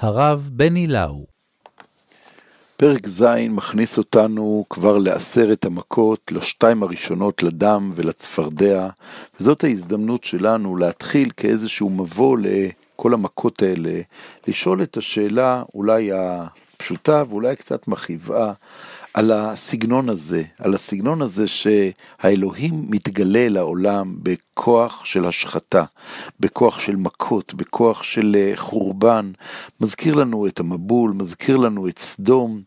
הרב בני לאו. פרק ז' מכניס אותנו כבר לעשרת המכות, לשתיים הראשונות לדם ולצפרדע, וזאת ההזדמנות שלנו להתחיל כאיזשהו מבוא לכל המכות האלה, לשאול את השאלה אולי הפשוטה ואולי קצת מכאיבה, על הסגנון הזה, על הסגנון הזה שהאלוהים מתגלה לעולם בכוח של השחתה, בכוח של מכות, בכוח של אה, חורבן, מזכיר לנו את המבול, מזכיר לנו את סדום.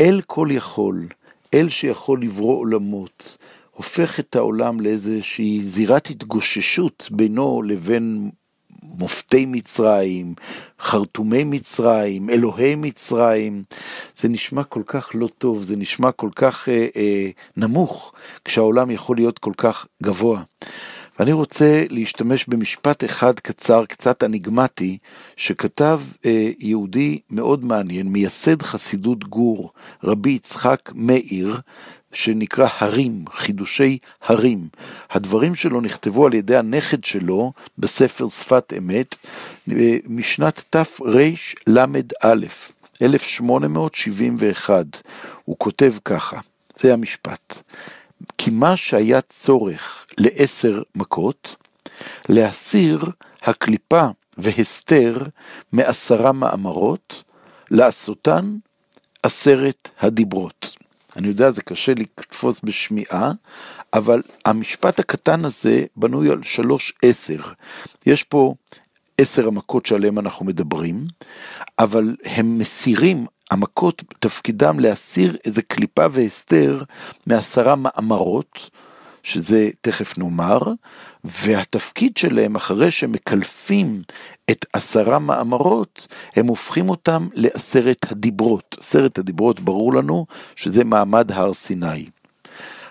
אל כל יכול, אל שיכול לברוא עולמות, הופך את העולם לאיזושהי זירת התגוששות בינו לבין מופתי מצרים, חרטומי מצרים, אלוהי מצרים, זה נשמע כל כך לא טוב, זה נשמע כל כך אה, אה, נמוך, כשהעולם יכול להיות כל כך גבוה. ואני רוצה להשתמש במשפט אחד קצר, קצת אניגמטי, שכתב אה, יהודי מאוד מעניין, מייסד חסידות גור, רבי יצחק מאיר, שנקרא הרים, חידושי הרים. הדברים שלו נכתבו על ידי הנכד שלו בספר שפת אמת אה, משנת תרל"א, 1871. הוא כותב ככה, זה המשפט: כי מה שהיה צורך לעשר מכות, להסיר הקליפה והסתר מעשרה מאמרות, לעשותן עשרת הדיברות. אני יודע, זה קשה לתפוס בשמיעה, אבל המשפט הקטן הזה בנוי על שלוש עשר. יש פה עשר המכות שעליהן אנחנו מדברים, אבל הם מסירים, המכות תפקידם להסיר איזה קליפה והסתר מעשרה מאמרות, שזה תכף נאמר, והתפקיד שלהם, אחרי שמקלפים את עשרה מאמרות, הם הופכים אותם לעשרת הדיברות. עשרת הדיברות, ברור לנו שזה מעמד הר סיני.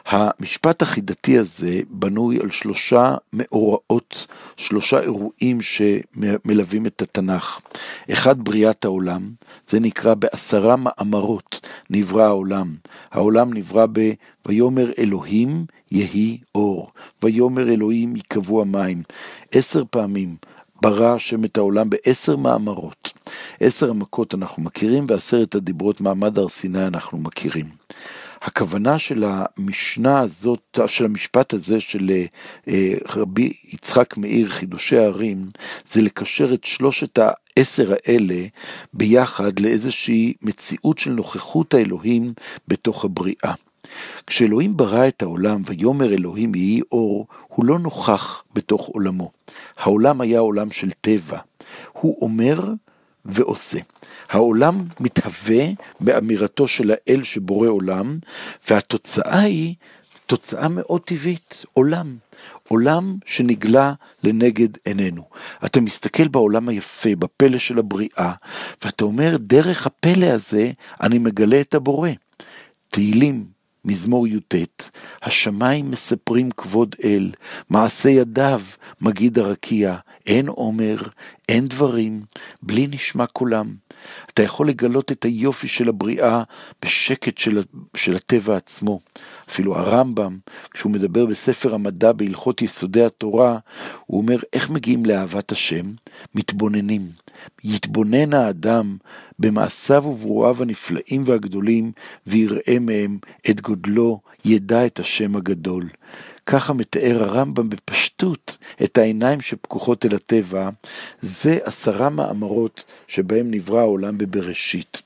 המשפט החידתי הזה בנוי על שלושה מאורעות, שלושה אירועים שמלווים את התנ"ך. אחד, בריאת העולם, זה נקרא בעשרה מאמרות נברא העולם. העולם נברא ב... ויאמר אלוהים יהי אור, ויאמר אלוהים יקבעו המים. עשר פעמים ברא השם את העולם בעשר מאמרות. עשר המכות אנחנו מכירים, ועשרת הדיברות מעמד הר סיני אנחנו מכירים. הכוונה של המשנה הזאת, של המשפט הזה של אה, רבי יצחק מאיר, חידושי הערים, זה לקשר את שלושת העשר האלה ביחד לאיזושהי מציאות של נוכחות האלוהים בתוך הבריאה. כשאלוהים ברא את העולם ויאמר אלוהים יהי אור, הוא לא נוכח בתוך עולמו. העולם היה עולם של טבע. הוא אומר ועושה. העולם מתהווה באמירתו של האל שבורא עולם, והתוצאה היא תוצאה מאוד טבעית, עולם. עולם שנגלה לנגד עינינו. אתה מסתכל בעולם היפה, בפלא של הבריאה, ואתה אומר, דרך הפלא הזה אני מגלה את הבורא. תהילים, מזמור י"ט, השמיים מספרים כבוד אל, מעשה ידיו מגיד הרקיע, אין עומר, אין דברים, בלי נשמע קולם. אתה יכול לגלות את היופי של הבריאה בשקט של, של הטבע עצמו. אפילו הרמב"ם, כשהוא מדבר בספר המדע בהלכות יסודי התורה, הוא אומר איך מגיעים לאהבת השם? מתבוננים. יתבונן האדם במעשיו וברואיו הנפלאים והגדולים, ויראה מהם את גודלו, ידע את השם הגדול. ככה מתאר הרמב"ם בפשטות את העיניים שפקוחות אל הטבע, זה עשרה מאמרות שבהם נברא העולם בבראשית.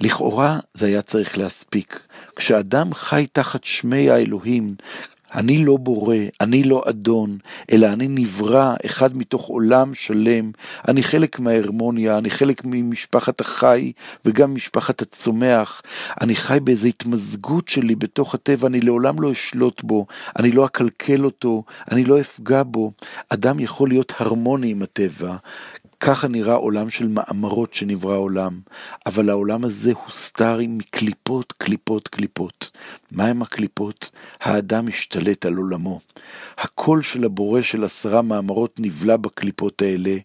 לכאורה זה היה צריך להספיק. כשאדם חי תחת שמי האלוהים, אני לא בורא, אני לא אדון, אלא אני נברא אחד מתוך עולם שלם. אני חלק מההרמוניה, אני חלק ממשפחת החי וגם ממשפחת הצומח. אני חי באיזו התמזגות שלי בתוך הטבע, אני לעולם לא אשלוט בו, אני לא אקלקל אותו, אני לא אפגע בו. אדם יכול להיות הרמוני עם הטבע, ככה נראה עולם של מאמרות שנברא עולם, אבל העולם הזה הוסתר עם קליפות, קליפות, קליפות. מהם הקליפות? האדם השתלט על עולמו. הקול של הבורא של עשרה מאמרות נבלע בקליפות האלה,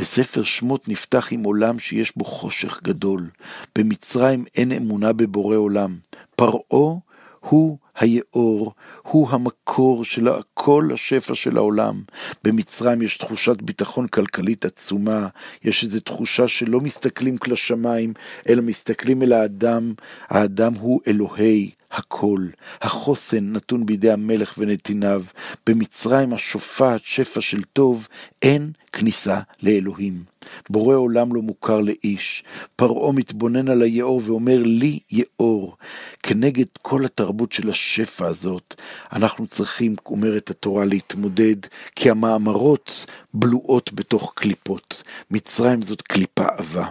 וספר שמות נפתח עם עולם שיש בו חושך גדול. במצרים אין אמונה בבורא עולם. פרעה הוא היאור, הוא המקור של כל השפע של העולם. במצרים יש תחושת ביטחון כלכלית עצומה, יש איזו תחושה שלא מסתכלים כל השמיים, אלא מסתכלים אל האדם, האדם הוא אלוהי. הכל, החוסן נתון בידי המלך ונתיניו, במצרים השופעת שפע של טוב, אין כניסה לאלוהים. בורא עולם לא מוכר לאיש. פרעה מתבונן על היאור ואומר לי יאור. כנגד כל התרבות של השפע הזאת, אנחנו צריכים, אומרת התורה, להתמודד, כי המאמרות בלועות בתוך קליפות. מצרים זאת קליפה עבה.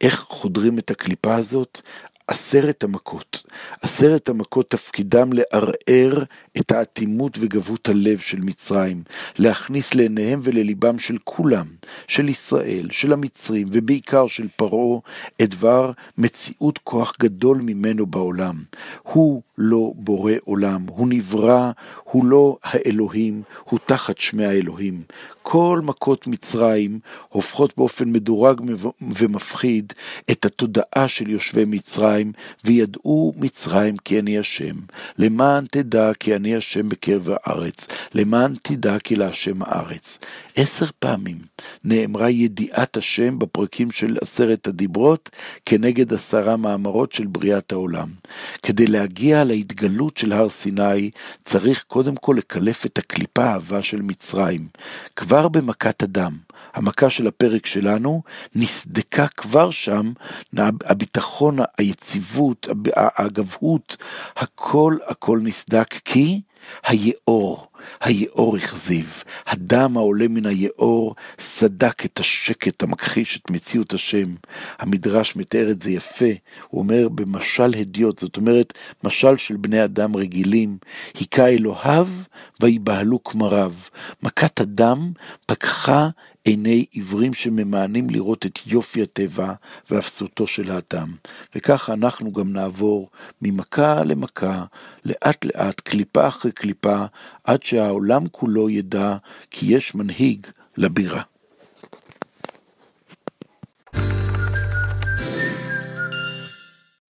איך חודרים את הקליפה הזאת? עשרת המכות. עשרת המכות תפקידם לערער את האטימות וגבות הלב של מצרים, להכניס לעיניהם ולליבם של כולם, של ישראל, של המצרים, ובעיקר של פרעה, את דבר מציאות כוח גדול ממנו בעולם. הוא לא בורא עולם, הוא נברא, הוא לא האלוהים, הוא תחת שמי האלוהים. כל מכות מצרים הופכות באופן מדורג ומפחיד את התודעה של יושבי מצרים, וידעו מצרים כי אני השם. למען תדע כי אני השם בקרב הארץ, למען תדע כי להשם הארץ. עשר פעמים נאמרה ידיעת השם בפרקים של עשרת הדיברות, כנגד עשרה מאמרות של בריאת העולם. כדי להגיע להתגלות של הר סיני, צריך קודם כל לקלף את הקליפה העבה של מצרים. כבר במכת הדם, המכה של הפרק שלנו, נסדקה כבר שם הביטחון, היציבות, הגבהות, הכל הכל נסדק, כי היאור, היאור הכזיב, הדם העולה מן היאור סדק את השקט המכחיש את מציאות השם. המדרש מתאר את זה יפה, הוא אומר במשל הדיוט, זאת אומרת, משל של בני אדם רגילים, היכה אלוהיו ויבהלו כמריו. מכת הדם פקחה עיני עיוורים שממאנים לראות את יופי הטבע ואפסותו של האדם. וככה אנחנו גם נעבור ממכה למכה, לאט לאט, קליפה אחרי קליפה, עד שהעולם כולו ידע כי יש מנהיג לבירה.